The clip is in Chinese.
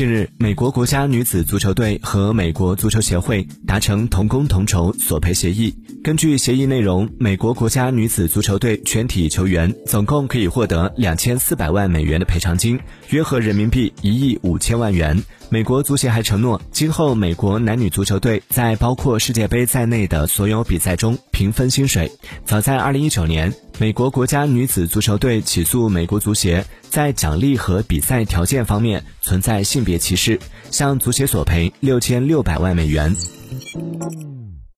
近日，美国国家女子足球队和美国足球协会达成同工同酬索赔协议。根据协议内容，美国国家女子足球队全体球员总共可以获得两千四百万美元的赔偿金，约合人民币一亿五千万元。美国足协还承诺，今后美国男女足球队在包括世界杯在内的所有比赛中平分薪水。早在二零一九年，美国国家女子足球队起诉美国足协在奖励和比赛条件方面存在性别歧视，向足协索赔六千六百万美元。